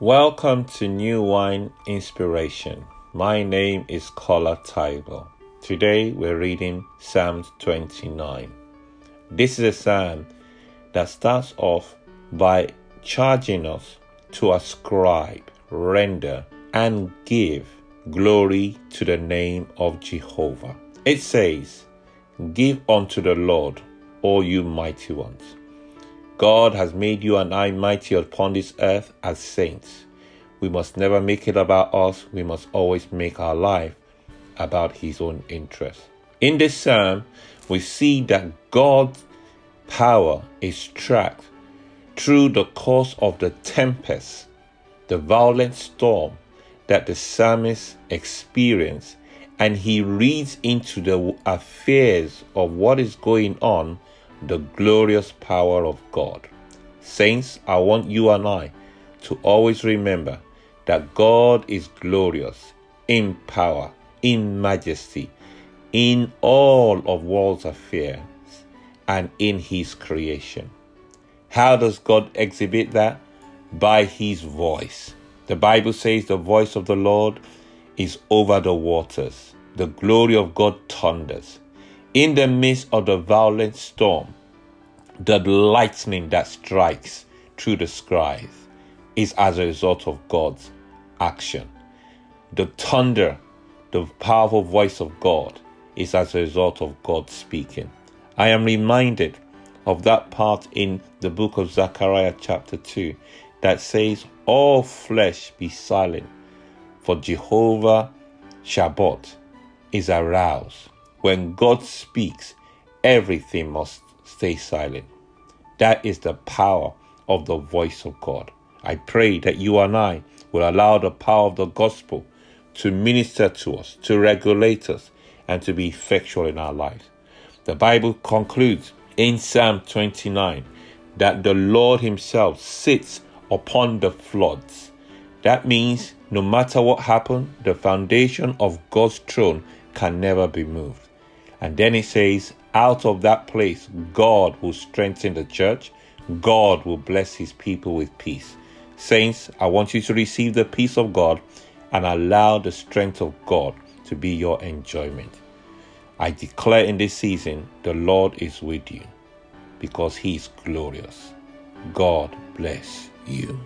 Welcome to New Wine Inspiration. My name is Kola Taibo. Today we're reading Psalm 29. This is a psalm that starts off by charging us to ascribe, render, and give glory to the name of Jehovah. It says, Give unto the Lord, all you mighty ones. God has made you and I mighty upon this earth as saints. We must never make it about us. We must always make our life about His own interest. In this psalm, we see that God's power is tracked through the course of the tempest, the violent storm that the psalmist experienced, and he reads into the affairs of what is going on the glorious power of God. Saints, I want you and I to always remember that God is glorious in power, in majesty, in all of world's affairs, and in his creation. How does God exhibit that? By his voice. The Bible says the voice of the Lord is over the waters. The glory of God thunders. In the midst of the violent storm, the lightning that strikes through the skies is as a result of God's action. The thunder, the powerful voice of God, is as a result of God speaking. I am reminded of that part in the book of Zechariah, chapter 2, that says, All flesh be silent, for Jehovah Sabaoth is aroused. When God speaks, everything must stay silent. That is the power of the voice of God. I pray that you and I will allow the power of the gospel to minister to us, to regulate us, and to be effectual in our lives. The Bible concludes in Psalm 29 that the Lord Himself sits upon the floods. That means no matter what happens, the foundation of God's throne can never be moved. And then he says, out of that place, God will strengthen the church. God will bless his people with peace. Saints, I want you to receive the peace of God and allow the strength of God to be your enjoyment. I declare in this season, the Lord is with you because he is glorious. God bless you.